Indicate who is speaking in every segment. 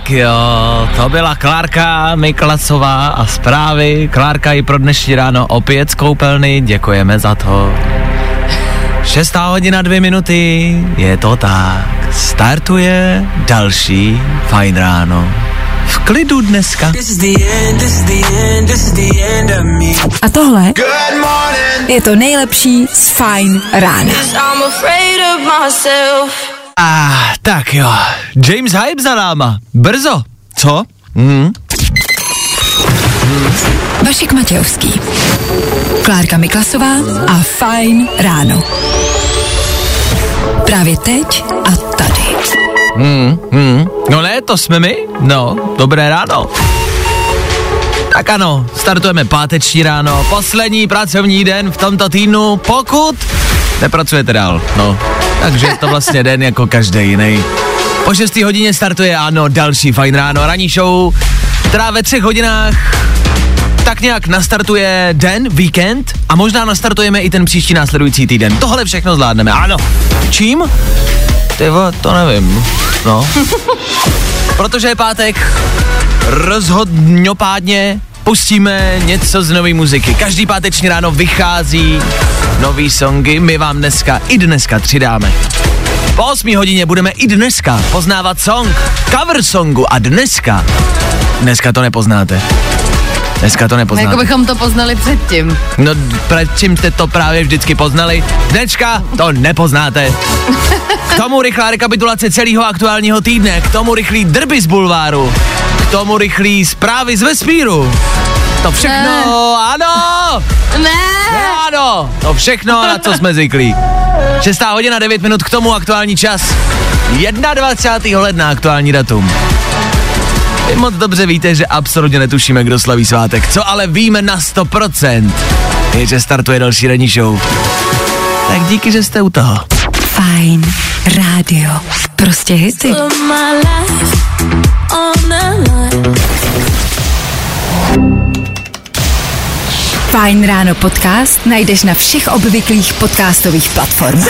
Speaker 1: Tak jo, to byla Klárka Miklasová a zprávy. Klárka i pro dnešní ráno opět z koupelny, děkujeme za to. Šestá hodina dvě minuty, je to tak. Startuje další fajn ráno. V klidu dneska.
Speaker 2: A tohle je to nejlepší z Fajn rána.
Speaker 1: Ah, tak jo. James Hype za náma. Brzo. Co? Mhm.
Speaker 2: Vašek Matějovský. Klárka Miklasová a Fajn ráno. Právě teď a tady.
Speaker 1: Hmm. No ne, to jsme my. No, dobré ráno. Tak ano, startujeme páteční ráno, poslední pracovní den v tomto týdnu, pokud nepracujete dál, no. Takže je to vlastně den jako každý jiný. Po 6. hodině startuje, ano, další fajn ráno, ranní show, která ve třech hodinách tak nějak nastartuje den, víkend a možná nastartujeme i ten příští následující týden. Tohle všechno zvládneme, ano. Čím? Ty vole, to nevím. No. Protože je pátek, rozhodňopádně pustíme něco z nové muziky. Každý páteční ráno vychází nový songy, my vám dneska i dneska přidáme. Po 8 hodině budeme i dneska poznávat song, cover songu a dneska, dneska to nepoznáte. Dneska to nepoznáte.
Speaker 3: Jako bychom to poznali předtím.
Speaker 1: No, čím jste to právě vždycky poznali? Dnečka to nepoznáte. K tomu rychlá rekapitulace celého aktuálního týdne, k tomu rychlý drby z bulváru, tomu rychlý zprávy z vesmíru. To všechno,
Speaker 3: Ne.
Speaker 1: ano,
Speaker 3: Ne!
Speaker 1: ano, to všechno, na co jsme zvyklí. 6 hodina 9 minut k tomu aktuální čas. 21. ledna aktuální datum. Vy moc dobře víte, že absolutně netušíme, kdo slaví svátek. Co ale víme na 100%, je, že startuje další ranní show. Tak díky, že jste u toho.
Speaker 2: Fajn rádio. Prostě hity. Fajn ráno podcast najdeš na všech obvyklých podcastových platformách.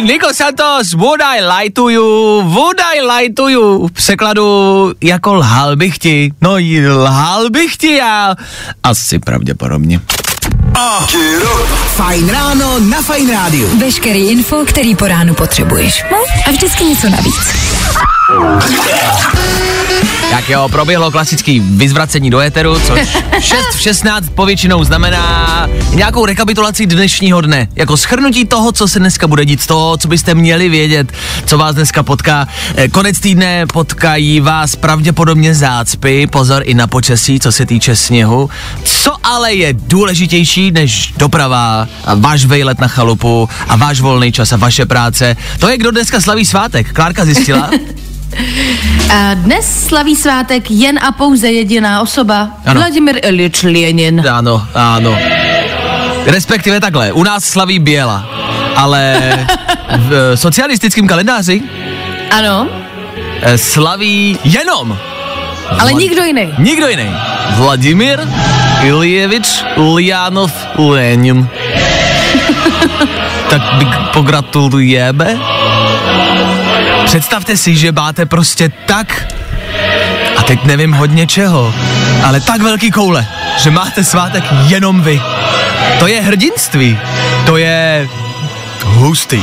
Speaker 1: Nico Santos, would I lie to you, would I lie to you. V překladu jako lhal bych ti. No lhal bych ti já. Asi pravděpodobně.
Speaker 4: Fajn ráno na Fajn rádiu.
Speaker 2: Veškerý info, který po ránu potřebuješ. No a vždycky něco navíc.
Speaker 1: Tak jo, proběhlo klasický vyzvracení do éteru, což 6 v 16 povětšinou znamená nějakou rekapitulaci dnešního dne. Jako schrnutí toho, co se dneska bude dít, toho, co byste měli vědět, co vás dneska potká. Eh, Konec týdne potkají vás pravděpodobně zácpy, pozor i na počasí, co se týče sněhu. Co ale je důležitější než doprava, a váš vejlet na chalupu a váš volný čas a vaše práce, to je, kdo dneska slaví svátek. Klárka zjistila?
Speaker 3: A dnes slaví svátek jen a pouze jediná osoba.
Speaker 1: Ano.
Speaker 3: Vladimir Ilyich Lenin.
Speaker 1: Ano, ano. Respektive takhle, u nás slaví Běla, ale v eh, socialistickém kalendáři
Speaker 3: Ano,
Speaker 1: eh, slaví jenom
Speaker 3: ale
Speaker 1: Vlad-
Speaker 3: nikdo jiný.
Speaker 1: nikdo jiný. Vladimír Iljevič Ulyanov Lenin. tak bych pogratulujeme. Představte si, že máte prostě tak, a teď nevím hodně čeho, ale tak velký koule, že máte svátek jenom vy. To je hrdinství. To je hustý.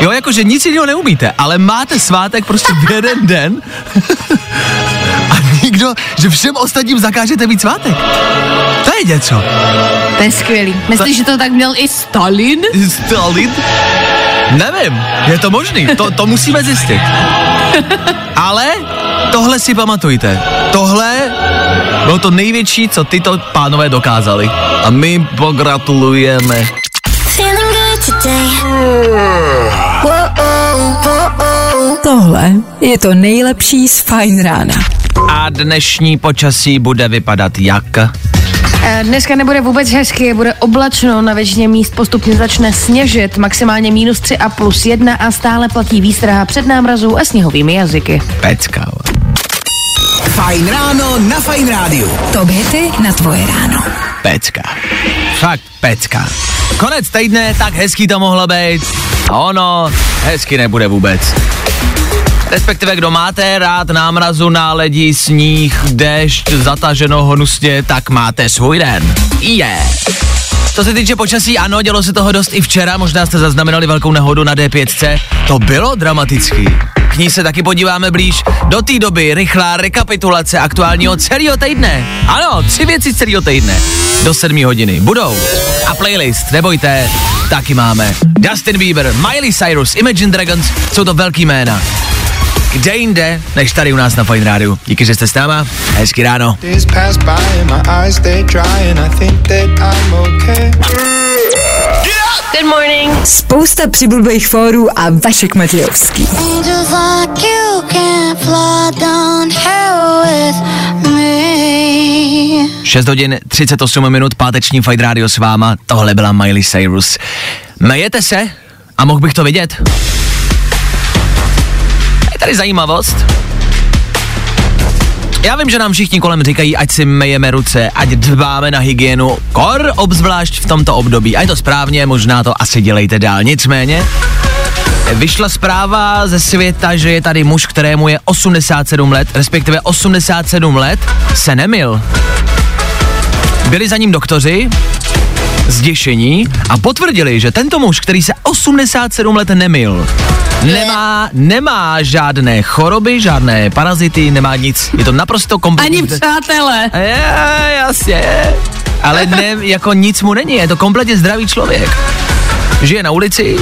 Speaker 1: Jo, jakože nic jiného neumíte, ale máte svátek prostě v jeden den a nikdo, že všem ostatním zakážete mít svátek. To je něco.
Speaker 3: To je skvělý. Myslíš, že to tak měl i Stalin?
Speaker 1: Stalin? Nevím, je to možný, to, to musíme zjistit. Ale tohle si pamatujte. Tohle bylo to největší, co tyto pánové dokázali. A my pogratulujeme.
Speaker 2: Tohle je to nejlepší z Fajn rána.
Speaker 1: A dnešní počasí bude vypadat jak?
Speaker 3: Eh, Dneska nebude vůbec hezky, bude oblačno, na většině míst postupně začne sněžit, maximálně minus 3 a plus 1 a stále platí výstraha před námrazů a sněhovými jazyky.
Speaker 1: Pecka.
Speaker 4: Fajn ráno na Fajn rádiu.
Speaker 2: To hity na tvoje ráno.
Speaker 1: Pecka. Fakt pecka. Konec týdne, tak hezký to mohlo být. A ono, hezky nebude vůbec. Respektive, kdo máte rád námrazu, náledí, sníh, déšť, zataženo hnusně, tak máte svůj den. Je. Yeah. Co se týče počasí, ano, dělo se toho dost i včera, možná jste zaznamenali velkou nehodu na D5. To bylo dramatický. K ní se taky podíváme blíž. Do té doby rychlá rekapitulace aktuálního celého týdne. Ano, tři věci celého týdne. Do sedmi hodiny budou. A playlist, nebojte, taky máme. Justin Bieber, Miley Cyrus, Imagine Dragons, jsou to velký jména. Kde jinde, než tady u nás na Fine Rádiu. Díky, že jste s náma. Hezky ráno.
Speaker 3: Good morning.
Speaker 2: Spousta přibulbých fórů a Vašek Matějovský.
Speaker 5: Like you can fly down hell with me.
Speaker 1: 6 hodin 38 minut, páteční Fight Radio s váma. Tohle byla Miley Cyrus. Mejete se? A mohl bych to vidět? Tady zajímavost. Já vím, že nám všichni kolem říkají, ať si mejeme ruce, ať dbáme na hygienu, kor obzvlášť v tomto období. A je to správně, možná to asi dělejte dál. Nicméně, Vyšla zpráva ze světa, že je tady muž, kterému je 87 let, respektive 87 let, se nemil. Byli za ním doktoři, zděšení a potvrdili, že tento muž, který se 87 let nemil, nemá, nemá žádné choroby, žádné parazity, nemá nic. Je to naprosto kompletní.
Speaker 3: Ani přátelé.
Speaker 1: Je, jasně. Ale ne, jako nic mu není, je to kompletně zdravý člověk. Žije na ulici,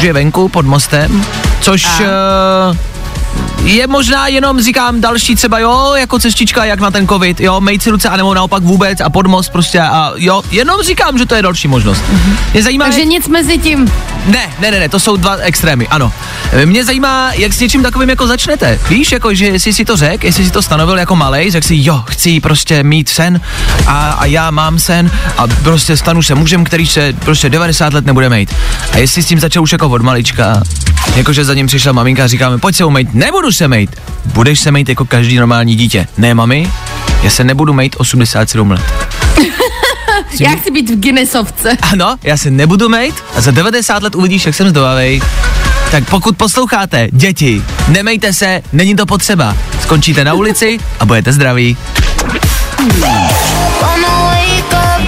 Speaker 1: žije venku pod mostem, což uh, je možná jenom, říkám, další třeba, jo, jako cestička, jak na ten covid, jo, mejt si ruce, anebo naopak vůbec a pod most prostě a jo, jenom říkám, že to je další možnost. Mm-hmm. Mě zajímá,
Speaker 3: Takže nic mezi tím.
Speaker 1: ne, ne, ne, ne, to jsou dva extrémy, ano. Mě zajímá, jak s něčím takovým jako začnete. Víš, jako, že jestli si to řek, jestli si to stanovil jako malej, řekl si, jo, chci prostě mít sen a, a já mám sen a prostě stanu se mužem, který se prostě 90 let nebude mít. A jestli s tím začal už jako od malička, jakože za ním přišla maminka a říkáme, pojď se umýt, nebudu se mít. Budeš se mít jako každý normální dítě. Ne, mami, já se nebudu mít 87 let.
Speaker 3: Já chci být v Guinnessovce.
Speaker 1: Ano, já se nebudu mejt a za 90 let uvidíš, jak jsem zdobavej. Tak pokud posloucháte, děti, nemejte se, není to potřeba. Skončíte na ulici a budete zdraví.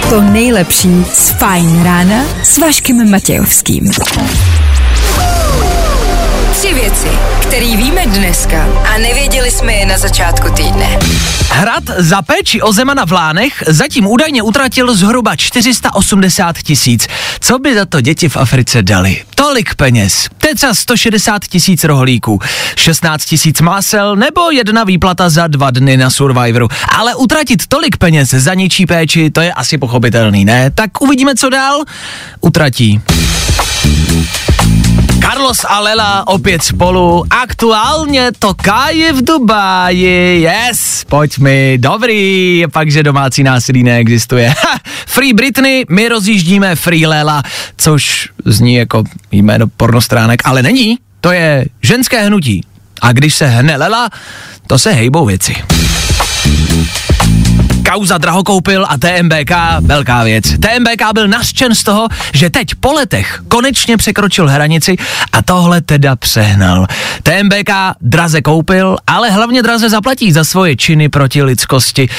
Speaker 2: To nejlepší z Fajn rána s Vaškem Matějovským. Tři věci, které víme dneska a nevěděli jsme je na začátku týdne.
Speaker 1: Hrad za péči o Zemana v Lánech zatím údajně utratil zhruba 480 tisíc. Co by za to děti v Africe dali? Tolik peněz. To je třeba 160 tisíc rohlíků, 16 tisíc másel nebo jedna výplata za dva dny na Survivoru. Ale utratit tolik peněz za ničí péči, to je asi pochopitelný, ne? Tak uvidíme, co dál. Utratí. Carlos a Lela opět spolu, aktuálně to káje v Dubáji, yes, pojď mi, dobrý, pak, že domácí násilí neexistuje. Ha, free Britney, my rozjíždíme Free Lela, což zní jako jméno pornostránek, ale není, to je ženské hnutí. A když se hne Lela, to se hejbou věci. Kauza drahokoupil a TMBK, velká věc. TMBK byl nařčen z toho, že teď po letech konečně překročil hranici a tohle teda přehnal. TMBK draze koupil, ale hlavně draze zaplatí za svoje činy proti lidskosti.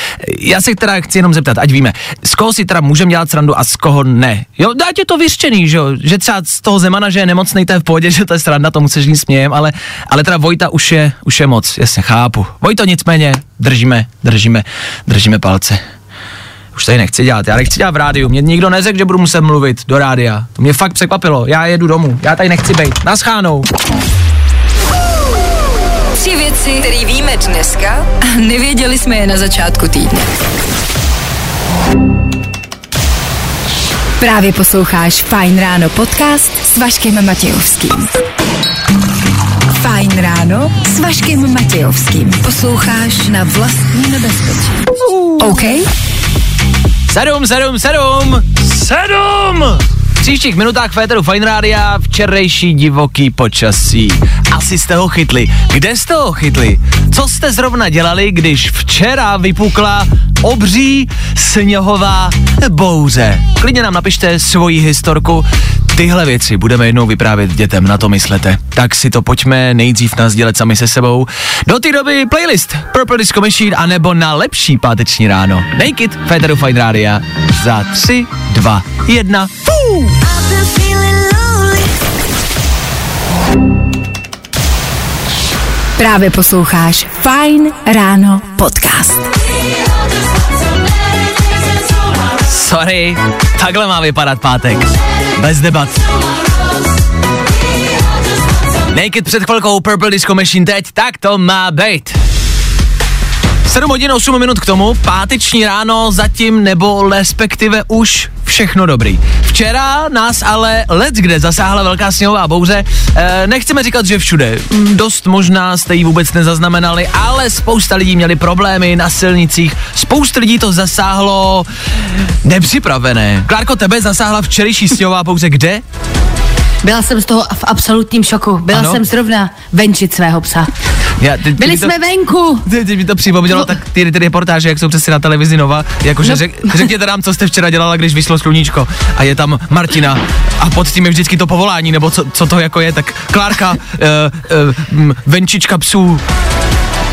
Speaker 1: Já se teda chci jenom zeptat, ať víme, z koho si teda můžeme dělat srandu a z koho ne. Jo, dá tě to vyřčený, že že třeba z toho Zemana, že je nemocný, to je v pohodě, že to je sranda, tomu se nic smějem, ale, ale teda Vojta už je, už je moc, jasně, chápu. Vojto nicméně, držíme, držíme, držíme palce. Už tady nechci dělat, já nechci dělat v rádiu, mě nikdo neřekl, že budu muset mluvit do rádia. To mě fakt překvapilo, já jedu domů, já tady nechci být. Naschánou.
Speaker 2: Tři věci, které víme dneska a nevěděli jsme je na začátku týdne. Právě posloucháš Fajn ráno podcast s Vaškem Matějovským. Fajn ráno s Vaškem Matějovským. Posloucháš na vlastní nebezpečí. OK?
Speaker 1: Sedm, sedm, sedm, sedm! Příštích minutách Féteru Fine Rádia včerejší divoký počasí. Asi jste ho chytli. Kde jste ho chytli? Co jste zrovna dělali, když včera vypukla obří sněhová bouře? Klidně nám napište svoji historku. Tyhle věci budeme jednou vyprávět dětem, na to myslete. Tak si to pojďme nejdřív nazdělet sami se sebou. Do té doby playlist Purple Disco Machine a nebo na lepší páteční ráno. Naked, Féteru Fine Rádia. Za 3, 2, 1. Fuu!
Speaker 2: Právě posloucháš Fine Ráno podcast.
Speaker 1: Sorry, takhle má vypadat pátek. Bez debat. Naked před chvilkou, Purple Disco Machine teď, tak to má být. 7 hodin 8 minut k tomu, páteční ráno zatím nebo respektive už všechno dobrý. Včera nás ale let, kde zasáhla velká sněhová bouře, e, nechceme říkat, že všude. Mm, Dost možná jste ji vůbec nezaznamenali, ale spousta lidí měli problémy na silnicích, spousta lidí to zasáhlo nepřipravené. Klárko, tebe zasáhla včerejší sněhová bouře kde?
Speaker 3: Byla jsem z toho v absolutním šoku. Byla
Speaker 1: Ano?
Speaker 3: jsem zrovna venčit svého psa.
Speaker 1: Já, ty, ty
Speaker 3: Byli
Speaker 1: mi to,
Speaker 3: jsme venku.
Speaker 1: Ty, ty mi to připomnělo,
Speaker 3: No.
Speaker 1: tak ty, ty reportáže, jak jsou přesně na televizi Nova, jakože
Speaker 3: No.
Speaker 1: řek, řekněte nám, co jste včera dělala, když vyšlo sluníčko a je tam Martina a pod tím je vždycky to povolání, nebo co, co to jako je, tak Klárka, uh, uh, venčička psů,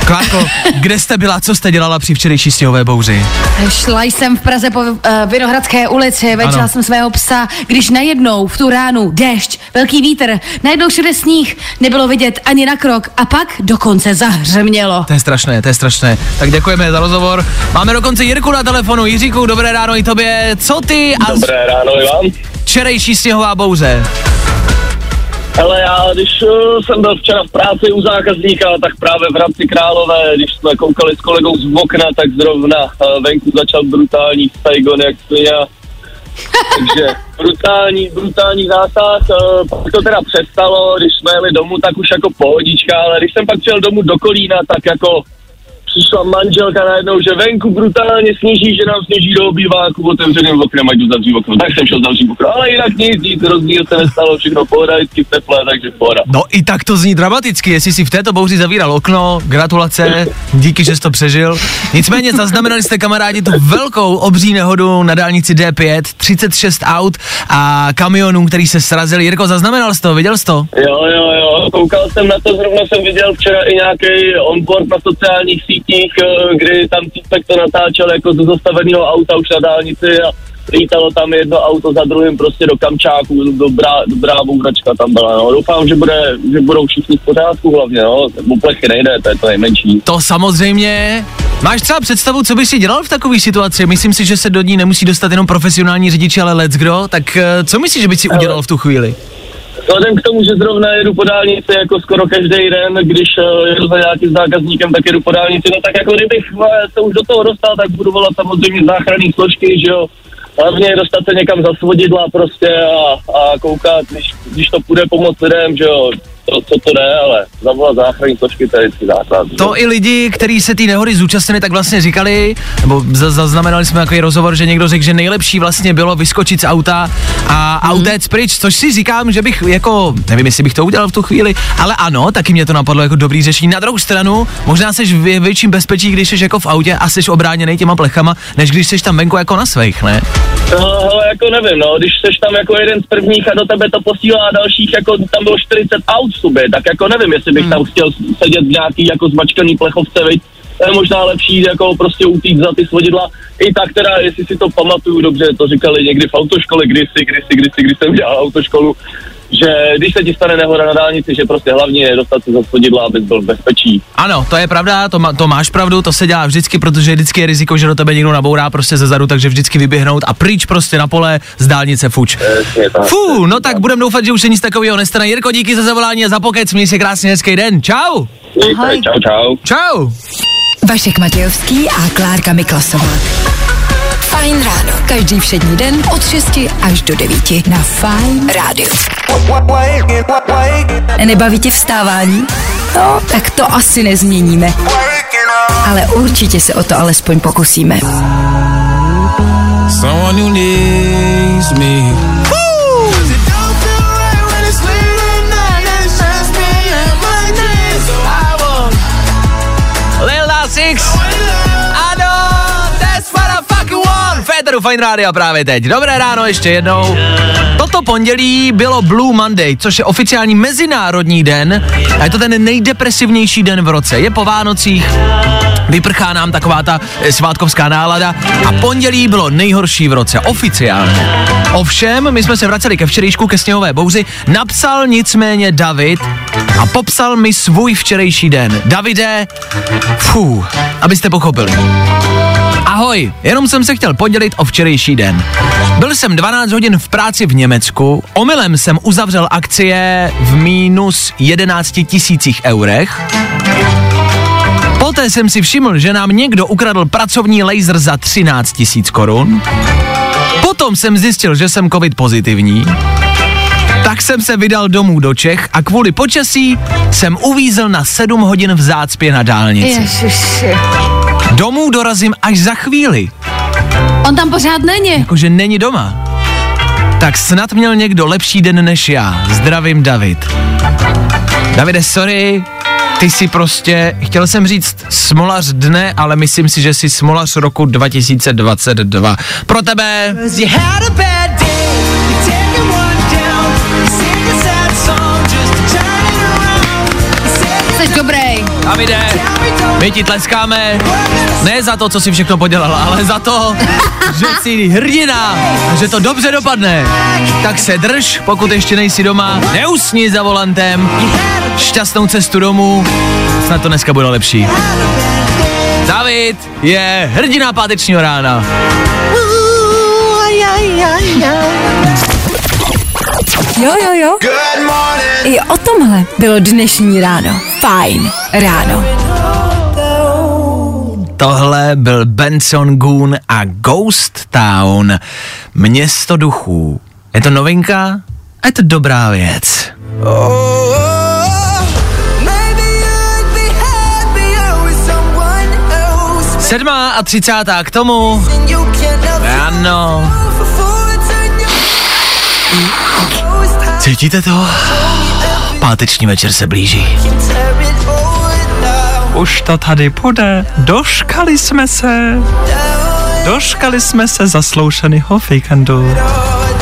Speaker 1: Klárko, kde jste byla, co jste dělala při včerejší sněhové bouři?
Speaker 3: Šla jsem v Praze po uh, Vinohradské ulici, venčila
Speaker 1: Ano.
Speaker 3: jsem svého psa, když najednou v tu ránu déšť, velký vítr, najednou všude sníh, nebylo vidět ani na krok a pak dokonce zahřmělo.
Speaker 1: To je strašné, to je strašné. Tak děkujeme za rozhovor. Máme dokonce Jirku na telefonu. Jiříku, dobré ráno i tobě. Co ty a
Speaker 6: Dobré ráno i vám.
Speaker 1: včerejší sněhová bouře?
Speaker 6: Hele, já když uh, jsem byl včera v práci u zákazníka, tak právě v Hradci Králové, když jsme koukali s kolegou z okna, tak zrovna uh, venku začal brutální Saigon, jak svině. Takže brutální, brutální zásah, uh, pak to teda přestalo, když jsme jeli domů, tak už jako pohodička, ale když jsem pak přijel domů do Kolína, tak jako přišla manželka najednou, že venku brutálně sněží, že nám sněží do obýváku otevřeným oknem, ať jdu zavřít okno. Tak jsem šel zavřít okno, ale jinak nic, nic rozdíl se nestalo, všechno pohoda, vždycky v teple, takže pohoda.
Speaker 1: No i tak to zní dramaticky, jestli si v této bouři zavíral okno, gratulace, díky, že jsi to přežil. Nicméně zaznamenali jste kamarádi tu velkou obří nehodu na dálnici D5, 36 aut a kamionů, který se srazili. Jirko, zaznamenal jsi to, viděl jsi to?
Speaker 6: Jo, jo, jo, koukal jsem na to, zrovna jsem viděl včera i nějaký onboard na sociálních sítích, eh, kdy tam týpek to natáčel jako ze zastaveného auta už na dálnici a lítalo tam jedno auto za druhým prostě do Kamčáku, dobrá, dobrá bouračka tam byla, no. Doufám, že, bude, že budou všichni v pořádku hlavně, no. Oplechy nejde, to je to nejmenší.
Speaker 1: To samozřejmě. Máš třeba představu, co bys si dělal v takové situaci? Myslím si, že se do ní nemusí dostat jenom profesionální řidiči, ale let's kdo. Tak eh, co myslíš, že bys si udělal v tu chvíli?
Speaker 6: Vzhledem k tomu, že zrovna jedu po dálnici jako skoro každý den, když uh, jedu za nějakým zákazníkem, tak jedu po dálnici, no tak jako kdybych uh, se už do toho dostal, tak budu volat samozřejmě záchranný složky, že jo. Hlavně dostat se někam za svodidla prostě a, a koukat, když, když to půjde pomoct lidem, že jo, to, co to jde, ale zavolat záchranný složky, to je vždycky základ.
Speaker 1: To i lidi, kteří se té nehody zúčastnili, tak vlastně říkali, nebo za- zaznamenali jsme takový rozhovor, že někdo řekl, že nejlepší vlastně bylo vyskočit z auta a
Speaker 3: Mhm.
Speaker 1: mm. autéct pryč, což si říkám, že bych jako, nevím, jestli bych to udělal v tu chvíli, ale ano, taky mě to napadlo jako dobrý řešení. Na druhou stranu, možná jsi v větším bezpečí, když jsi jako v autě a jsi obráněný těma plechama, než když jsi tam venku jako na svých, ne?
Speaker 6: No, hele, jako nevím, no, když jsi tam jako jeden z prvních a do tebe to posílá dalších, jako tam bylo 40 aut v sobě, tak jako nevím, jestli bych tam chtěl sedět v nějaký jako zmačkaný plechovce, viď? To je možná lepší jako prostě utíct za ty svodidla. I tak teda, jestli si to pamatuju dobře, to říkali někdy v autoškole, kdysi, kdysi, kdysi, když jsem dělal autoškolu, že když se ti stane nehoda na dálnici, že prostě hlavně je dostat se za svodidla, abys byl v bezpečí.
Speaker 1: Ano, to je pravda, to, má, to máš pravdu, to se dělá vždycky, protože vždycky je riziko, že do tebe někdo nabourá prostě ze zadu, takže vždycky vyběhnout a pryč prostě na pole z dálnice fuč.
Speaker 6: Tak.
Speaker 1: Fú, no tak budem doufat, že už se nic takového nestane. Jirko, díky za zavolání a za pokec, měj se krásně hezký den. Čau.
Speaker 6: Ahoj. Čau, čau.
Speaker 1: Čau.
Speaker 2: Vašek Matějovský a Klárka Miklasová. Fajn ráno. Každý všední den od 6 až do 9 na Fajn rádiu. Nebaví tě vstávání? No, tak to asi nezměníme. Ale určitě se o to alespoň pokusíme.
Speaker 7: one who needs me.
Speaker 1: Want. Féteru Fine Radio právě teď. Dobré ráno ještě jednou. Toto pondělí bylo Blue Monday, což je oficiální mezinárodní den a je to ten nejdepresivnější den v roce. Je po Vánocích, vyprchá nám taková ta eh, svátkovská nálada a pondělí bylo nejhorší v roce, oficiálně. Ovšem, my jsme se vraceli ke včerejšku, ke sněhové bouři, napsal nicméně David a popsal mi svůj včerejší den. Davide, fů, abyste pochopili. Ahoj, jenom jsem se chtěl podělit o včerejší den. Byl jsem 12 hodin v práci v Německu, omylem jsem uzavřel akcie v mínus 11 tisících eurech. Poté jsem si všiml, že nám někdo ukradl pracovní laser za 13 tisíc korun. Potom jsem zjistil, že jsem covid pozitivní. Tak jsem se vydal domů do Čech a kvůli počasí jsem uvízl na 7 hodin v zácpě na dálnici.
Speaker 3: Ježiši.
Speaker 1: Domů dorazím až za chvíli,
Speaker 3: On tam pořád není.
Speaker 1: jakože není doma. Tak snad měl někdo lepší den než já. Zdravím, David. Davide, sorry, ty jsi prostě, chtěl jsem říct smolař dne, ale myslím si, že jsi smolař roku 2022. Pro tebe.
Speaker 3: Jsi dobrý.
Speaker 1: Davide, my ti tleskáme, ne za to, co jsi všechno podělala, ale za to, že jsi hrdina a že to dobře dopadne. Tak se drž, pokud ještě nejsi doma, neusni za volantem, šťastnou cestu domů, snad to dneska bude lepší. David je hrdina pátečního rána.
Speaker 2: Jo, jo, jo. I o tomhle bylo dnešní ráno. Fajn ráno.
Speaker 1: Tohle byl Benson Goon a Ghost Town, město duchů. Je to novinka a je to dobrá věc. Sedmá a třicátá k tomu. Ano. Cítíte to? Páteční večer se blíží. Už to tady půjde. Doškali jsme se. Doškali jsme se zasloušeného víkendu.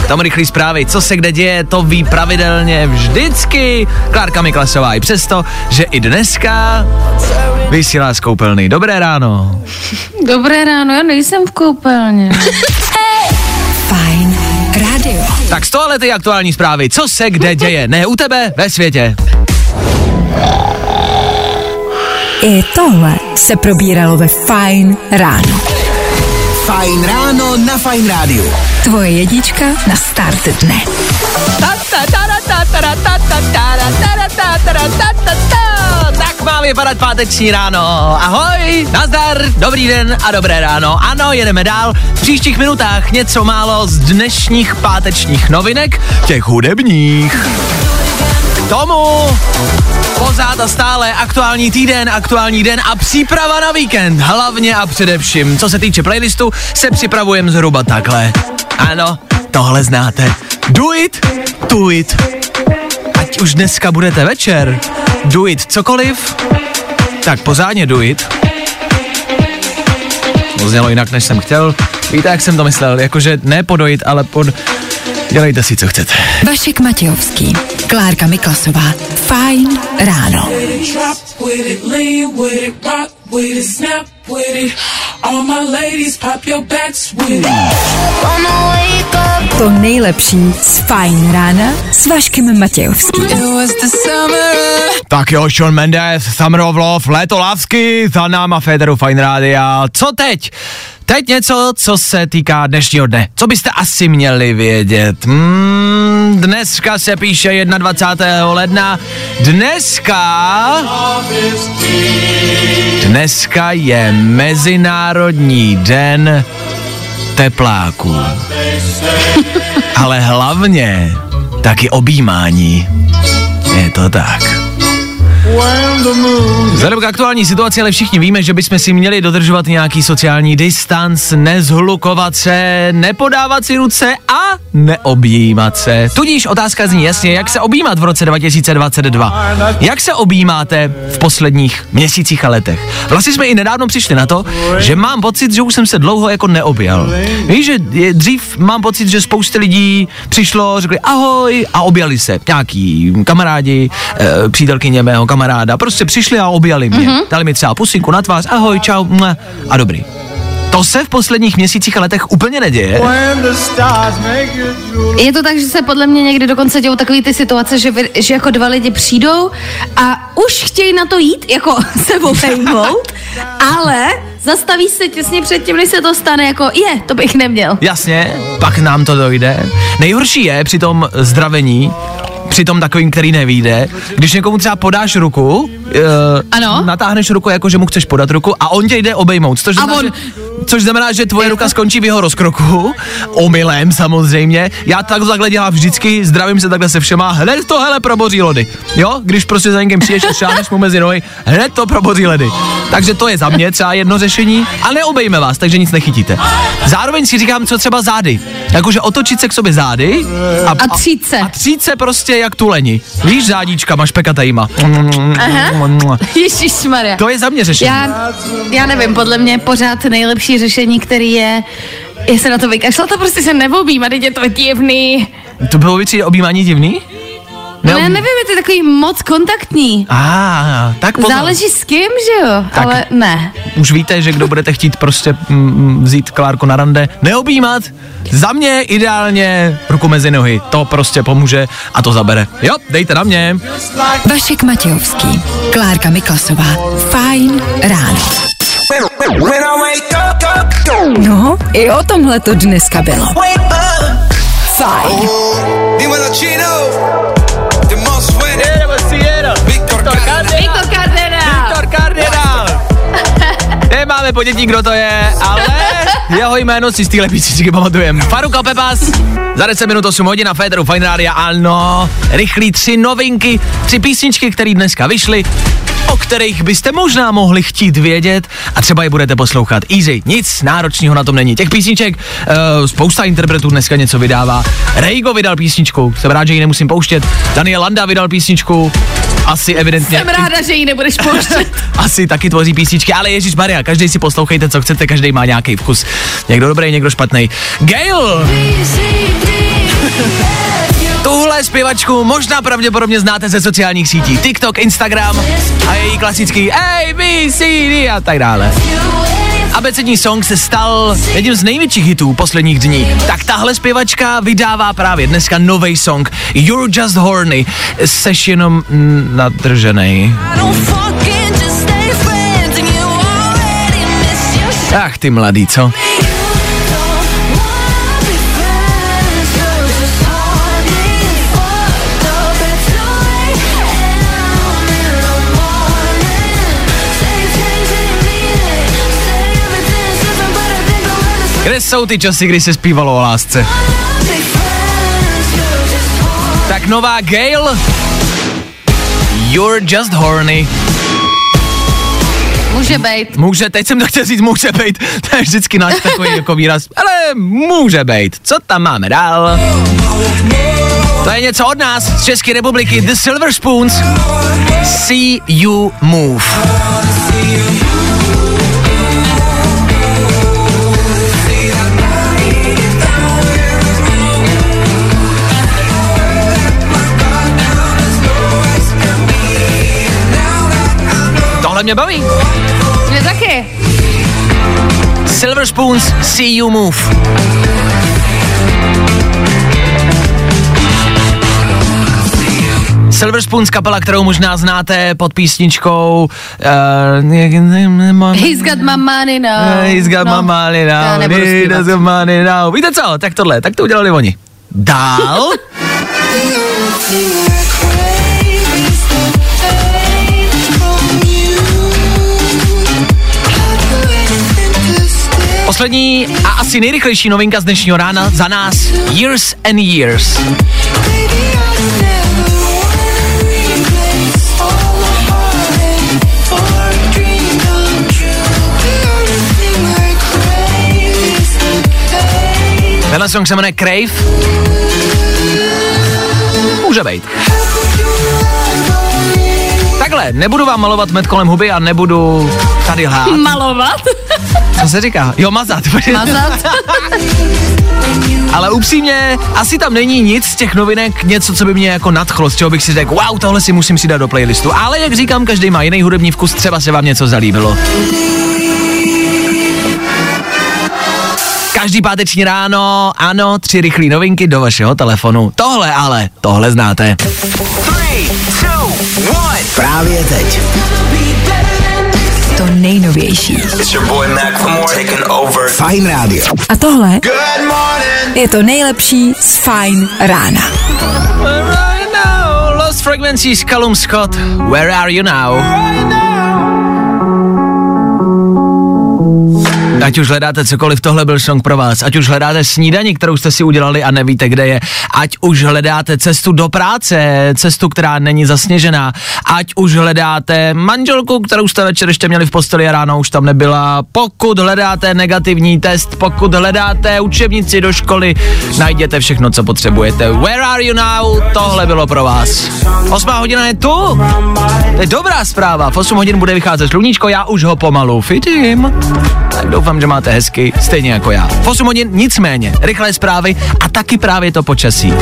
Speaker 1: Tam rychlý zprávy, co se kde děje, to ví pravidelně vždycky. Klárka Miklasová i přesto, že i dneska vysílá z koupelny. Dobré ráno.
Speaker 3: Dobré ráno, já nejsem v koupelně.
Speaker 1: Tak z tohle ty aktuální zprávy, co se kde děje, ne u tebe, ve světě.
Speaker 2: I tohle se probíralo ve Fajn ráno.
Speaker 4: Fajn ráno na Fajn rádiu.
Speaker 2: Tvoje jedička na start dne.
Speaker 1: Tak má vypadat páteční ráno. Ahoj, nazdar, dobrý den a dobré ráno. Ano, jedeme dál. V příštích minutách něco málo z dnešních pátečních novinek, těch hudebních. K tomu pořád a stále aktuální týden, aktuální den a příprava na víkend. Hlavně a především, co se týče playlistu, se připravujeme zhruba takhle. Ano, tohle znáte. Do it, do it. Ať už dneska budete večer, do it cokoliv, tak pořádně do it. To znělo jinak, než jsem chtěl. Víte, jak jsem to myslel? Jakože ne podojit, ale pod... Dělejte si, co chcete.
Speaker 2: Vašek Matějovský, Klárka Miklasová. Fajn ráno. To nejlepší z Fajn rána s Vaškem Matějovským.
Speaker 1: Tak jo, Sean Mendes, Summer of Love, léto lásky, za náma Federu Fine Rádia. Co teď? Teď něco, co se týká dnešního dne. Co byste asi měli vědět? Hmm, dneska se píše 21. ledna. Dneska... Dneska je Mezinárodní den tepláků. Ale hlavně taky objímání. Je to tak. Vzhledem k aktuální situaci, ale všichni víme, že bychom si měli dodržovat nějaký sociální distanc, nezhlukovat se, nepodávat si ruce a neobjímat se. Tudíž otázka zní jasně, jak se objímat v roce 2022? Jak se objímáte v posledních měsících a letech? Vlastně jsme i nedávno přišli na to, že mám pocit, že už jsem se dlouho jako neobjel. Víš, že dřív mám pocit, že spousta lidí přišlo, řekli ahoj a objali se. Nějaký kamarádi, e, přítelkyně mého kamaráda, prostě přišli a objali mě. Mm-hmm. Dali mi třeba pusinku na tvář, ahoj, čau, mua, a dobrý. To se v posledních měsících a letech úplně neděje.
Speaker 3: Je to tak, že se podle mě někdy dokonce dějou takové ty situace, že, vy, že jako dva lidi přijdou a už chtějí na to jít, jako se obejmout, ale zastaví se těsně předtím, než se to stane, jako je, to bych neměl.
Speaker 1: Jasně, pak nám to dojde. Nejhorší je při tom zdravení, při tom takovým, který nevíde, když někomu třeba podáš ruku, uh,
Speaker 3: Ano.
Speaker 1: natáhneš ruku jako, že mu chceš podat ruku a on tě jde obejmout, což
Speaker 3: A
Speaker 1: znamená,
Speaker 3: on-
Speaker 1: že, což znamená, že tvoje ruka skončí v jeho rozkroku, omylem samozřejmě. Já tak takhle dělám vždycky, zdravím se takhle se všema, hned to hele proboří lody. Jo, když prostě za někým přijdeš a šáhneš mu mezi nohy, hned to proboří ledy. Takže to je za mě třeba jedno řešení a neobejme vás, takže nic nechytíte. Zároveň si říkám, co třeba zády. Jakože otočit se k sobě zády a,
Speaker 3: A třít se.
Speaker 1: a třít se prostě jak tuleni. Víš, zádíčkama, špekatejma.
Speaker 3: Ježíš Maria.
Speaker 1: To je za mě řešení.
Speaker 3: Já, já nevím, podle mě pořád nejlepší řešení, který je, je se na to vykašlat a prostě se neobjímat, teď je to divný.
Speaker 1: To bylo by přijde objímání divný?
Speaker 3: No,
Speaker 1: Neobí-
Speaker 3: já nevím, je to takový moc kontaktní.
Speaker 1: A, tak pozor.
Speaker 3: Záleží s kým, že jo?
Speaker 1: Tak.
Speaker 3: Ale ne.
Speaker 1: Už víte, že kdo budete chtít prostě mm, vzít Klárku na rande, neobjímat. Za mě ideálně ruku mezi nohy. To prostě pomůže a to zabere. Jo, dejte na mě.
Speaker 2: Vašek Matějovský, Klárka Miklasová. Fajn ráno. No, i o tomhle to dneska bylo. Fajn.
Speaker 1: Nemáme ponětí, kdo to je, ale jeho jméno si z téhle písničky pamatujem. Faruko Pepas, za 10 minut 8 hodin na Féteru Fine Radio, ano, rychlý tři novinky, tři písničky, které dneska vyšly, o kterých byste možná mohli chtít vědět a třeba je budete poslouchat. Easy, nic náročného na tom není. Těch písniček uh, spousta interpretů dneska něco vydává. Reigo vydal písničku, jsem rád, že ji nemusím pouštět. Daniel Landa vydal písničku, asi evidentně.
Speaker 3: Jsem ráda, že ji nebudeš pouštět.
Speaker 1: Asi taky tvoří písničky, ale Ježíš Maria, každý si poslouchejte, co chcete, každý má nějaký vkus. Někdo dobrý, někdo špatný. Gail! Zpěvačku možná pravděpodobně znáte ze sociálních sítí. TikTok, Instagram a její klasický A, B, C, D a tak dále. Abecední song se stal jedním z největších hitů posledních dní. Tak tahle zpěvačka vydává právě dneska nový song You're Just Horny. Seš jenom nadrženej. Ach ty mladý, co? Kde jsou ty časy, kdy se zpívalo o lásce? Tak nová Gail. You're just horny.
Speaker 3: Může být.
Speaker 1: Může, teď jsem to chtěl říct, může být. To je vždycky náš takový jako výraz. Ale může být. Co tam máme dál? To je něco od nás, z České republiky. The Silver Spoons. See you move. Tohle mě baví.
Speaker 3: Mě taky.
Speaker 1: Silver Spoons, See You Move. Silver Spoons kapela, kterou možná znáte pod písničkou uh,
Speaker 3: He's got my money now.
Speaker 1: He's got
Speaker 3: No,
Speaker 1: my money now,
Speaker 3: nebudu
Speaker 1: he
Speaker 3: zpívat.
Speaker 1: does got money now. Víte co, tak tohle, tak to udělali oni. Dál. Poslední a asi nejrychlejší novinka z dnešního rána za nás Years and Years. Tenhle song se jmenuje Crave. Může být. Takhle, nebudu vám malovat med kolem huby a nebudu tady lhát.
Speaker 3: Malovat?
Speaker 1: Co se říká? Jo, mazat.
Speaker 3: Mazat?
Speaker 1: Ale upřímně, asi tam není nic z těch novinek, něco, co by mě jako nadchlo, z čeho bych si řekl, wow, tohle si musím si dát do playlistu. Ale jak říkám, každý má jiný hudební vkus, třeba se vám něco zalíbilo. Každý páteční ráno, ano, tři rychlé novinky do vašeho telefonu. Tohle ale, tohle znáte.
Speaker 4: Právě teď.
Speaker 2: To nejnovější.
Speaker 4: Fajn rádio.
Speaker 2: A tohle je to nejlepší z Fajn rána.
Speaker 1: Right now, Lost Frequencies, Callum Scott, Where Are You Now? Ať už hledáte cokoliv, tohle byl song pro vás. Ať už hledáte snídani, kterou jste si udělali a nevíte, kde je. Ať už hledáte cestu do práce, cestu, která není zasněžená. Ať už hledáte manželku, kterou jste večer ještě měli v posteli a ráno už tam nebyla. Pokud hledáte negativní test, pokud hledáte učebnici do školy, najděte všechno, co potřebujete. Where are you now? Tohle bylo pro vás. Osmá hodina je tu. To je dobrá zpráva. V 8 hodin bude vycházet sluníčko, já už ho pomalu fitím. Tak doufám, že máte hezky, stejně jako já. V 8 hodin nicméně, rychlé zprávy a taky právě to počasí.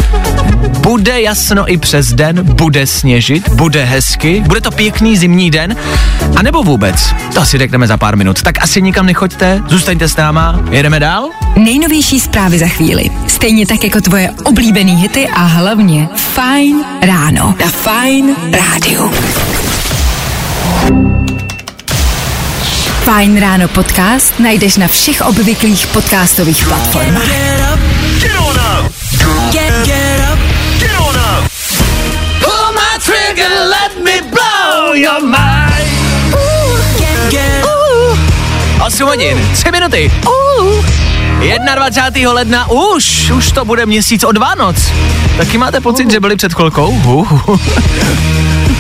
Speaker 1: Bude jasno i přes den, bude sněžit, bude hezky, bude to pěkný zimní den, a nebo vůbec, to si řekneme za pár minut. Tak asi nikam nechoďte, zůstaňte s náma, jedeme dál?
Speaker 2: Nejnovější zprávy za chvíli. Stejně tak jako tvoje oblíbený hity a hlavně Fajn ráno. Na Fajn rádiu. Fajn ráno podcast najdeš na všech obvyklých podcastových platformách.
Speaker 1: Pull my trigger, let me blow your mind. 8 hodin, 3 minuty. 21. ledna už, už to bude měsíc od Vánoc. Taky máte pocit, že byli před chvilkou? Uh.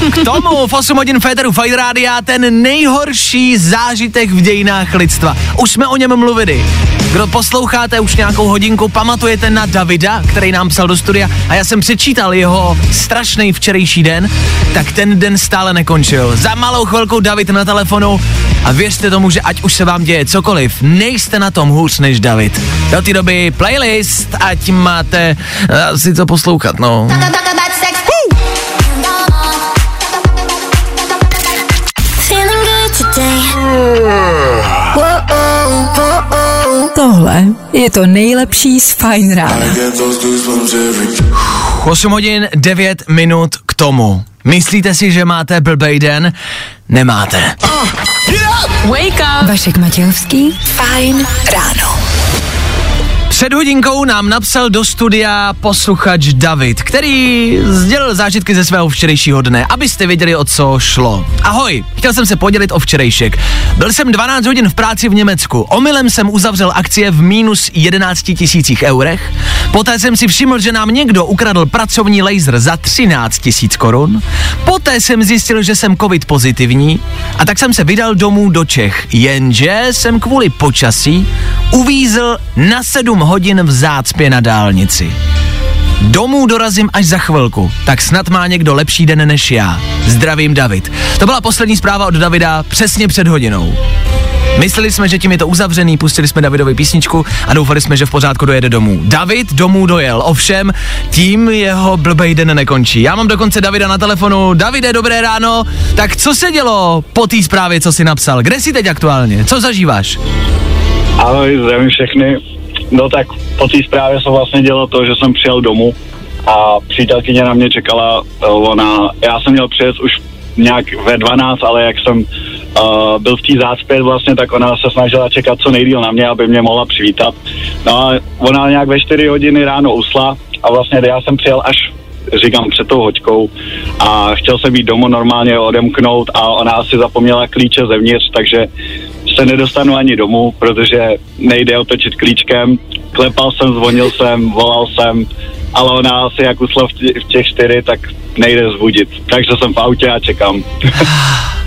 Speaker 1: K tomu v 8 hodin Féteru Fajn Rádia ten nejhorší zážitek v dějinách lidstva. Už jsme o něm mluvili. Kdo posloucháte už nějakou hodinku, pamatujete na Davida, který nám psal do studia a já jsem přečítal jeho strašný včerejší den, tak ten den stále nekončil. Za malou chvilku David na telefonu a věřte tomu, že ať už se vám děje cokoliv, nejste na tom hůř než David. Do té doby playlist, ať máte uh, si co poslouchat, no.
Speaker 2: Tohle je to nejlepší z Fajn rána.
Speaker 1: 8 hodin 9 minut k tomu. Myslíte si, že máte blbej den? Nemáte.
Speaker 2: Vašek Matějovský, Fajn ráno.
Speaker 1: Před hodinkou nám napsal do studia posluchač David, který sdělil zážitky ze svého včerejšího dne, abyste věděli, o co šlo. Ahoj, chtěl jsem se podělit o včerejšek. Byl jsem 12 hodin v práci v Německu. Omylem jsem uzavřel akcie v minus 11 tisících eurech. Poté jsem si všiml, že nám někdo ukradl pracovní laser za 13 tisíc korun. Poté jsem zjistil, že jsem covid pozitivní a tak jsem se vydal domů do Čech. Jenže jsem kvůli počasí uvízl na 7 hodin v zácpě na dálnici. Domů dorazím až za chvilku, tak snad má někdo lepší den než já. Zdravím David. To byla poslední zpráva od Davida přesně před hodinou. Mysleli jsme, že tím je to uzavřený, pustili jsme Davidovi písničku a doufali jsme, že v pořádku dojede domů. David domů dojel, ovšem tím jeho blbej den nekončí. Já mám dokonce Davida na telefonu. Davide, dobré ráno. Tak co se dělo po té zprávě, co jsi napsal? Kde jsi teď aktuálně? Co zažíváš?
Speaker 8: Ahoj, zdravím všechny. No tak po té zprávě se vlastně dělo to, že jsem přijel domů a přítelkyně na mě čekala, eh, ona, já jsem měl přijet už nějak ve 12, ale jak jsem uh, byl v té zácpě vlastně, tak ona se snažila čekat co nejdíl na mě, aby mě mohla přivítat. No a ona nějak ve 4 hodiny ráno usla a vlastně já jsem přijel až říkám před tou hoďkou a chtěl jsem být domů normálně odemknout a ona asi zapomněla klíče zevnitř, takže se nedostanu ani domů, protože nejde otočit klíčkem. Klepal jsem, zvonil jsem, volal jsem, ale ona asi jak usla v, tě, v těch čtyři, tak nejde zbudit. Takže jsem v autě a čekám.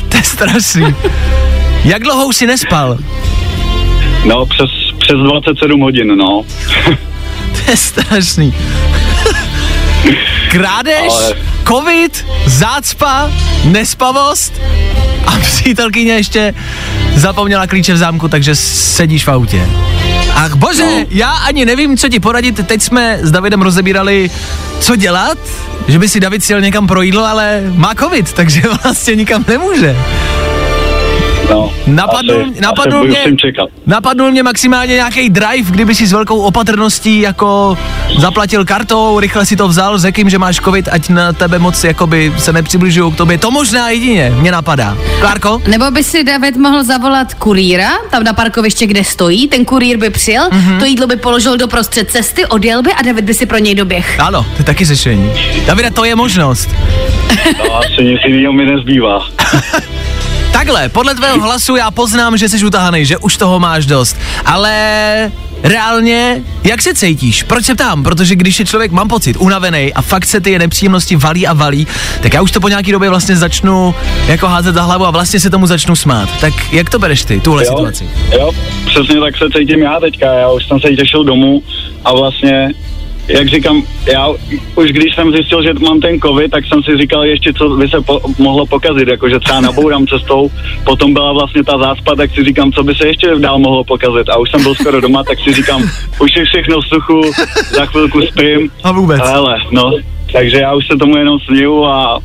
Speaker 1: To je strašný. Jak dlouho už si nespal?
Speaker 8: No, přes, přes 27 hodin, no.
Speaker 1: To je strašný. Krádež,
Speaker 8: Ale-
Speaker 1: covid, zácpa, nespavost a přítelkyně ještě zapomněla klíče v zámku, takže sedíš v autě. Ach bože, no. já ani nevím, co ti poradit. Teď jsme s Davidem rozebírali, co dělat, že by si David sjel někam pro jídlo, ale má covid, takže vlastně nikam nemůže.
Speaker 8: No,
Speaker 1: Napadnul,
Speaker 8: asi,
Speaker 1: napadnul,
Speaker 8: asi
Speaker 1: mě, napadnul mě maximálně nějaký drive, kdyby si s velkou opatrností jako zaplatil kartou, rychle si to vzal, řekl že máš covid, ať na tebe moc jakoby se nepřibližují k tobě. To možná jedině mě napadá. Klárko?
Speaker 3: Nebo by si David mohl zavolat kurýra, tam na parkoviště, kde stojí, ten kurýr by přijel,
Speaker 1: Mhm.
Speaker 3: mm-hmm. to jídlo by položil do prostřed cesty, odjel by a David by si pro něj doběh.
Speaker 1: Ano, to je taky řešení. Davide, to je možnost.
Speaker 8: No, asi nic jiného mi nezbývá.
Speaker 1: Takhle, podle tvého hlasu já poznám, že jsi utahaný, že už toho máš dost. Ale reálně, jak se cítíš? Proč se ptám? Protože když je člověk, mám pocit, unavený a fakt se ty nepříjemnosti valí a valí, tak já už to po nějaký době vlastně začnu jako házet za hlavu a vlastně se tomu začnu smát. Tak jak to bereš ty, tuhle
Speaker 8: jo,
Speaker 1: situaci?
Speaker 8: Jo, přesně tak se cítím já teďka. Já už jsem se těšil domů a vlastně jak říkám, já už když jsem zjistil, že mám ten covid, tak jsem si říkal ještě, co by se po, mohlo pokazit, jakože třeba nabourám cestou, potom byla vlastně ta zácpa, tak si říkám, co by se ještě dál mohlo pokazit. A už jsem byl skoro doma, tak si říkám, už je všechno v suchu, za chvilku spím.
Speaker 1: A vůbec.
Speaker 8: Ale, no, takže já už se tomu jenom směju a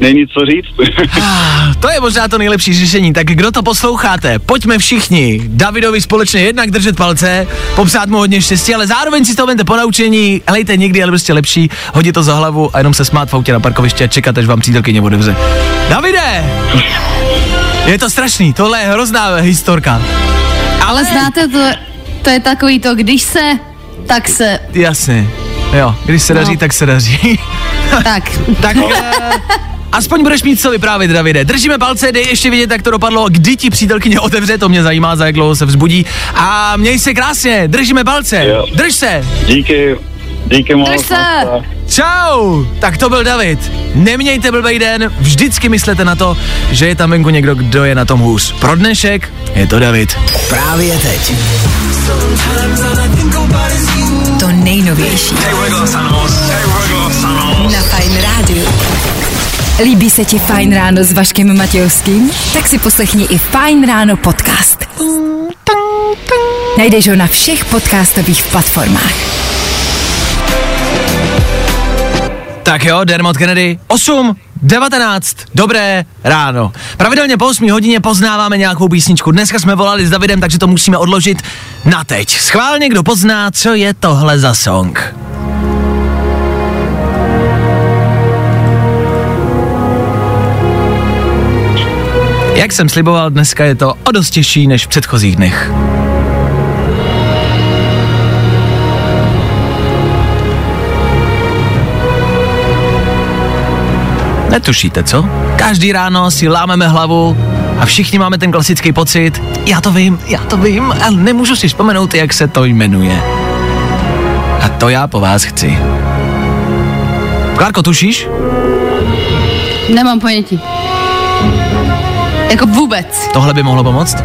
Speaker 8: není co říct.
Speaker 1: Ah, To je možná to nejlepší řešení, tak kdo to posloucháte, pojďme všichni Davidovi společně jednak držet palce, popřát mu hodně štěstí, ale zároveň si to vente po naučení, helejte někdy, ale prostě lepší, hodit to za hlavu a jenom se smát v autě na parkovišti a čekat, až vám přítelkyně otevře. Davide! Je to strašný, tohle je hrozná historka.
Speaker 3: Ale znáte to, to je takový to, když se, tak se,
Speaker 1: Jasně, jo, když se daří,
Speaker 3: No.
Speaker 1: tak se daří.
Speaker 3: tak.
Speaker 1: tak eh, aspoň budeš mít co vyprávět, Davide. Držíme palce, dej ještě vidět, jak to dopadlo, kdy ti přítelkyně otevře, to mě zajímá, za jak dlouho se vzbudí. A měj se krásně, držíme palce,
Speaker 8: Jo.
Speaker 1: drž se.
Speaker 8: díky, díky moc.
Speaker 3: Drž se.
Speaker 1: Čau! Tak to byl David. Nemějte blbej den, vždycky myslete na to, že je tam venku někdo, kdo je na tom hůř. Pro dnešek je to David.
Speaker 4: Právě teď.
Speaker 2: To nejnovější. Na Fajn rádiu. Líbí se ti Fajn ráno s Vaškem Matějovským? Tak si poslechni i Fajn ráno podcast. Najdeš ho na všech podcastových platformách.
Speaker 1: Tak jo, Dermot Kennedy, 8, 19, dobré ráno. Pravidelně po 8 hodině poznáváme nějakou písničku. Dneska jsme volali s Davidem, takže to musíme odložit na teď. Schválně, kdo pozná, co je tohle za song. Jak jsem sliboval, dneska je to o dost těžší než v předchozích dnech. Netušíte, co? Každý ráno si lámeme hlavu a všichni máme ten klasický pocit, já to vím, já to vím, ale nemůžu si vzpomenout, jak se to jmenuje. A to já po vás chci. Klárko, tušíš?
Speaker 3: Nemám ponětí. Jako vůbec.
Speaker 1: Tohle by mohlo pomoct?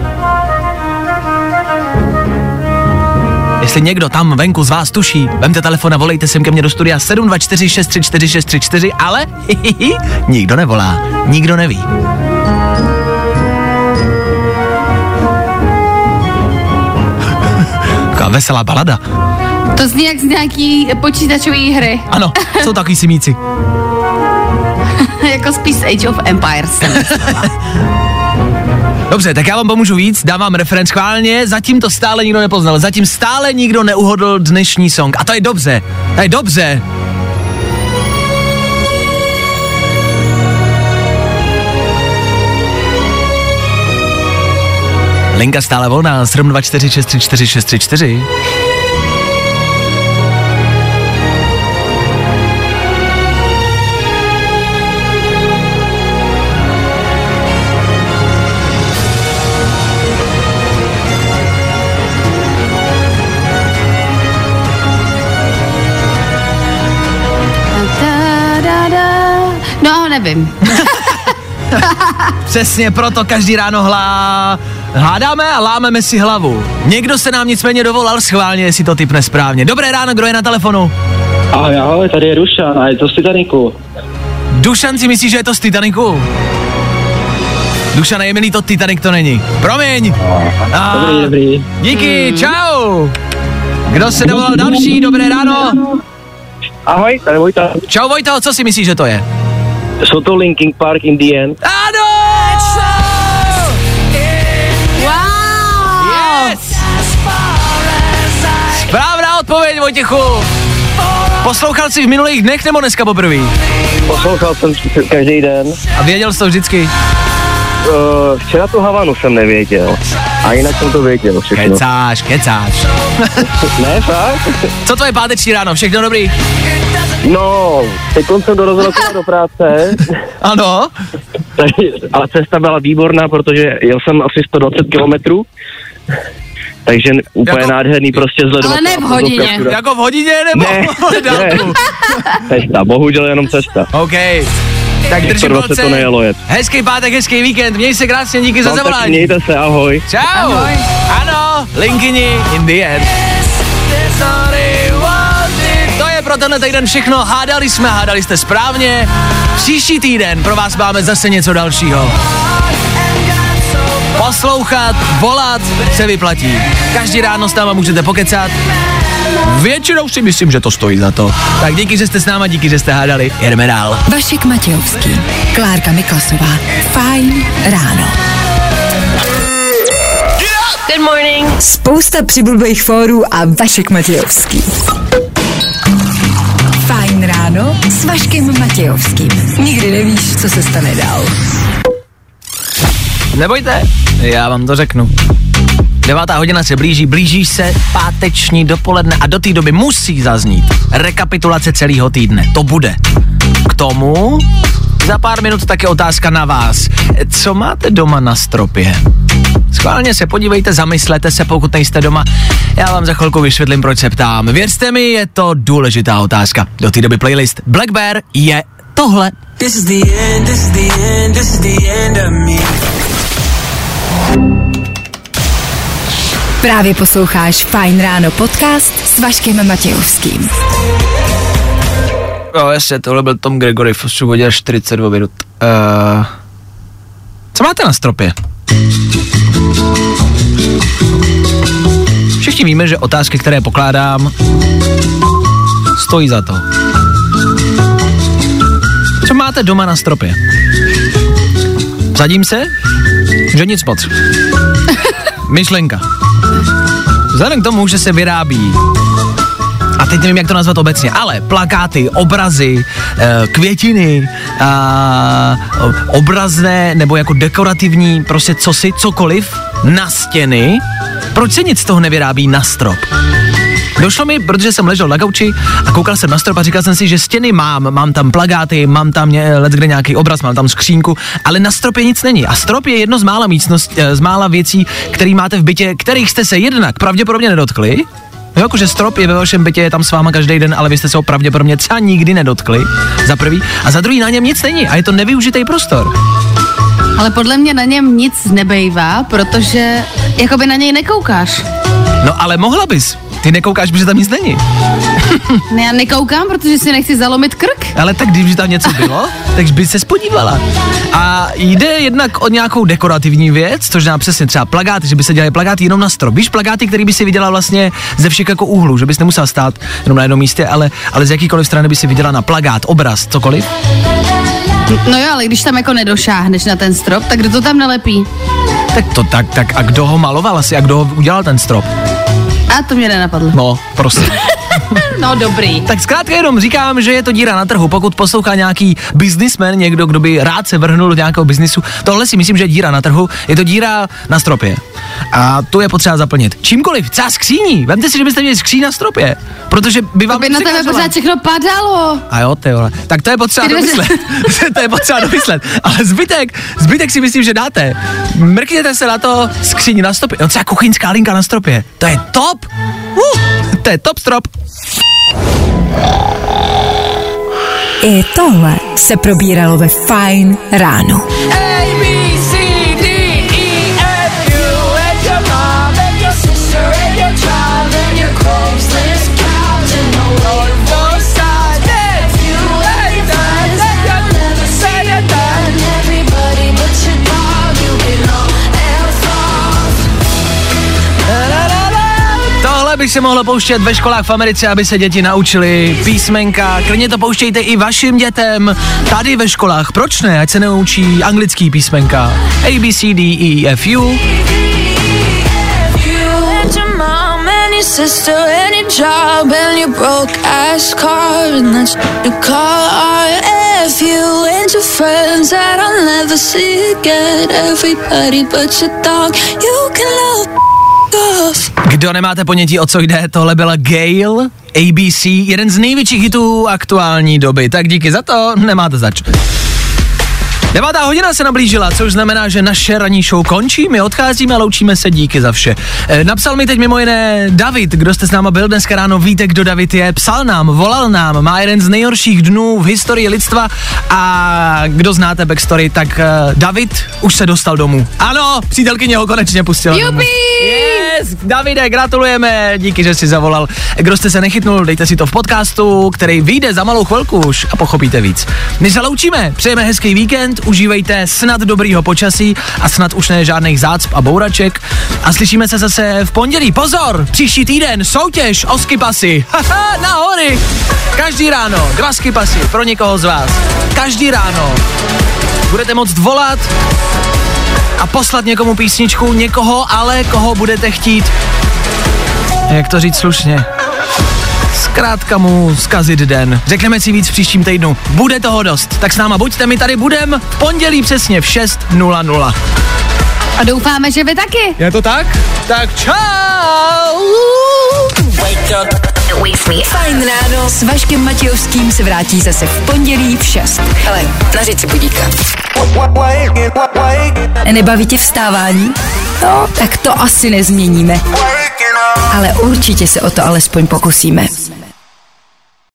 Speaker 1: Jestli někdo tam venku z vás tuší, vemte telefon a volejte sem ke mně do studia 724 634 634, ale hihihi, nikdo nevolá, nikdo neví. Taková veselá balada.
Speaker 3: To zní jak z nějaký počítačové hry.
Speaker 1: Ano, jsou takový simíci.
Speaker 3: jako spíš Age of Empires.
Speaker 1: Dobře, tak já vám pomůžu víc, dám vám referenc schválně, zatím to stále nikdo nepoznal, zatím stále nikdo neuhodl dnešní song. A to je dobře, to je dobře. Linka stále volná, 724
Speaker 3: nevím.
Speaker 1: Přesně proto každý ráno hlá Hádáme a lámeme si hlavu. Někdo se nám nicméně dovolal schválně, jestli to typne správně. Dobré ráno, kdo je na telefonu?
Speaker 9: Ahoj, ahoj, tady je Rušan a je to z Titaniku.
Speaker 1: Dušan si myslí, že je to z Titaniku? Dušan, je milý, to Titanic to není. Promiň. A,
Speaker 9: Dobrý, dobrý.
Speaker 1: díky, čau. Kdo se dovolal další? Dobré ráno.
Speaker 9: Ahoj, tady Vojta.
Speaker 1: Čau Vojto, co si myslíš, že to je?
Speaker 9: Jsou to Linking Park in the end.
Speaker 1: Ano!
Speaker 3: Wow!
Speaker 1: Yes! Správná odpověď, Vojtěchu. Poslouchal jsi v minulých dnech nebo dneska poprvé?
Speaker 9: Poslouchal jsem každý den.
Speaker 1: A věděl jsi to vždycky?
Speaker 9: Uh, včera tu Havanu jsem nevěděl. A jinak jsem to věděl všechno.
Speaker 1: Kecáš, kecáš.
Speaker 9: ne, fakt?
Speaker 1: Co tvoje páteční ráno? Všechno dobrý?
Speaker 9: No, teď jsem dorazil do práce.
Speaker 1: Ano.
Speaker 9: Ale cesta byla výborná, protože jel jsem asi 120 kilometrů. Takže úplně
Speaker 1: Jako-
Speaker 9: nádherný prostě vzhledem.
Speaker 3: Ale ne v hodině.
Speaker 1: Jako v hodině nebo
Speaker 9: Ne,
Speaker 1: dálku?
Speaker 9: Cesta, bohužel jenom cesta.
Speaker 1: OK. Tak držím
Speaker 9: 120
Speaker 1: palce.
Speaker 9: to nejelo jet.
Speaker 1: Hezký pátek, hezký víkend. Měj se krásně, díky za
Speaker 9: No, tak
Speaker 1: zavolání.
Speaker 9: mějte se, ahoj.
Speaker 1: Čau. Ahoj. Ano, Linkini in the end. To je pro tenhle týden všechno. Hádali jsme, hádali jste správně. Příští týden pro vás máme zase něco dalšího. Poslouchat, volat se vyplatí. Každý ráno s náma můžete pokecat. Většinou si myslím, že to stojí za to. Tak díky, že jste s náma, díky, že jste hádali. Jedeme dál.
Speaker 2: Vašek Matějovský, Klárka Miklasová. Fajn ráno.
Speaker 10: Good morning.
Speaker 2: Spousta přibulbých fórů a Vašek Matějovský. Fajn ráno s Vaškem Matějovským. Nikdy nevíš, co se stane dál.
Speaker 1: Nebojte, já vám to řeknu. Devátá hodina se blíží, blíží se páteční dopoledne a do té doby musí zaznít rekapitulace celého týdne. To bude. K tomu za pár minut také otázka na vás. Co máte doma na stropě? Schválně se podívejte, zamyslete se, pokud nejste doma. Já vám za chvilku vysvětlím, proč se ptám. Věřte mi, je to důležitá otázka. Do té doby playlist Black Bear je tohle.
Speaker 7: This is the end, this is the end, this is the end of me.
Speaker 2: Právě posloucháš Fajn ráno podcast s Vaškem Matějovským.
Speaker 1: Jo, jasně, tohle byl Tom Gregory v 8 hodin 42 minut. Uh, co máte na stropě? Všichni víme, že otázky, které pokládám, stojí za to. Co máte doma na stropě? Zadím se, že nic moc. Myšlenka. Vzhledem k tomu, že se vyrábí a teď nevím, jak to nazvat obecně, ale plakáty, obrazy, eh, květiny, a, obrazné nebo jako dekorativní, prostě cosi, cokoliv na stěny. Proč se nic z toho nevyrábí na strop? Došlo mi, protože jsem ležel na gauči a koukal jsem na strop a říkal jsem si, že stěny mám, mám tam plagáty, mám tam let kde nějaký obraz, mám tam skřínku, ale na stropě nic není. A strop je jedno z mála místnost, eh, z mála věcí, které máte v bytě, kterých jste se jednak pravděpodobně nedotkli, Jo, jakože strop je ve vašem bytě, je tam s váma každý den, ale vy jste se ho pravděpodobně třeba nikdy nedotkli, za prvý, a za druhý na něm nic není a je to nevyužitý prostor.
Speaker 3: Ale podle mě na něm nic nebejvá, protože jakoby na něj nekoukáš.
Speaker 1: No ale mohla bys, ty nekoukáš, protože tam nic není.
Speaker 3: Ne, já nekoukám, protože si nechci zalomit krk.
Speaker 1: Ale tak když tam něco bylo, tak by se spodívala. A jde jednak o nějakou dekorativní věc, což znamená přesně třeba plagáty, že by se dělali plagáty jenom na strop. Víš, plagáty, který by si viděla vlastně ze všech jako úhlů, že bys nemusela stát jenom na jednom místě, ale, ale z jakýkoliv strany by si viděla na plagát, obraz, cokoliv.
Speaker 3: No jo, ale když tam jako nedošáhneš na ten strop, tak kdo to tam nelepí?
Speaker 1: Tak to tak, tak a kdo ho maloval asi a kdo ho udělal ten strop?
Speaker 3: A to mě nenapadlo.
Speaker 1: No, prosím.
Speaker 3: No dobrý.
Speaker 1: Tak zkrátka jenom říkám, že je to díra na trhu. Pokud poslouchá nějaký biznismen, někdo, kdo by rád se vrhnul do nějakého biznisu, tohle si myslím, že je díra na trhu, je to díra na stropě. A tu je potřeba zaplnit. Čímkoliv, třeba skříní. Vemte si, že byste měli skříň na stropě, protože by vám
Speaker 3: To by na tebe pořád všechno padalo.
Speaker 1: A jo, ty vole. Tak to je potřeba domyslet. to je potřeba domyslet. Ale zbytek, zbytek si myslím, že dáte. Mrkněte se na to skříň na stropě. No třeba kuchyňská linka na stropě. To je top. Uh, to je top strop.
Speaker 2: I tohle se probíralo ve Fajn ráno.
Speaker 1: By se mohlo pouštět ve školách v Americe, aby se děti naučili písmenka. Klidně to pouštějte i vašim dětem tady ve školách. Proč ne? Ať se naučí anglický písmenka. A, B, C, D, E, F, U.
Speaker 10: Everybody but your dog, you can love off.
Speaker 1: Kdo nemáte ponětí, o co jde, tohle byla Gail, ABC, jeden z největších hitů aktuální doby. Tak díky za to, nemáte zač. Devátá hodina se nablížila, což znamená, že naše ranní show končí, my odcházíme a loučíme se, díky za vše. E, napsal mi teď mimo jiné David, kdo jste s náma byl dneska ráno, víte, kdo David je, psal nám, volal nám, má jeden z nejhorších dnů v historii lidstva a kdo znáte backstory, tak uh, David už se dostal domů. Ano, přítelkyně ho konečně pustila domů. Yes, Davide, gratulujeme, díky, že jsi zavolal. Kdo jste se nechytnul, dejte si to v podcastu, který vyjde za malou chvilku už a pochopíte víc. My se loučíme, přejeme hezký víkend, užívejte snad dobrýho počasí a snad už ne žádných zácp a bouraček a slyšíme se zase v pondělí. Pozor, příští týden soutěž o skipasy. Haha, na hory. Každý ráno, dva skipasy pro někoho z vás. Každý ráno budete moct volat a poslat někomu písničku, někoho ale, koho budete chtít, jak to říct slušně, zkrátka mu zkazit den. Řekneme si víc v příštím týdnu. Bude toho dost. Tak s náma buďte, my tady budem v pondělí přesně v 6.00.
Speaker 3: A doufáme, že vy taky.
Speaker 1: Je to tak? Tak čau!
Speaker 2: Fajn ráno s Vaškem Matějovským se vrátí zase v pondělí v 6. Hele, nařiď si budíka. Nebaví tě vstávání? No, tak to asi nezměníme. Ale určitě se o to alespoň pokusíme.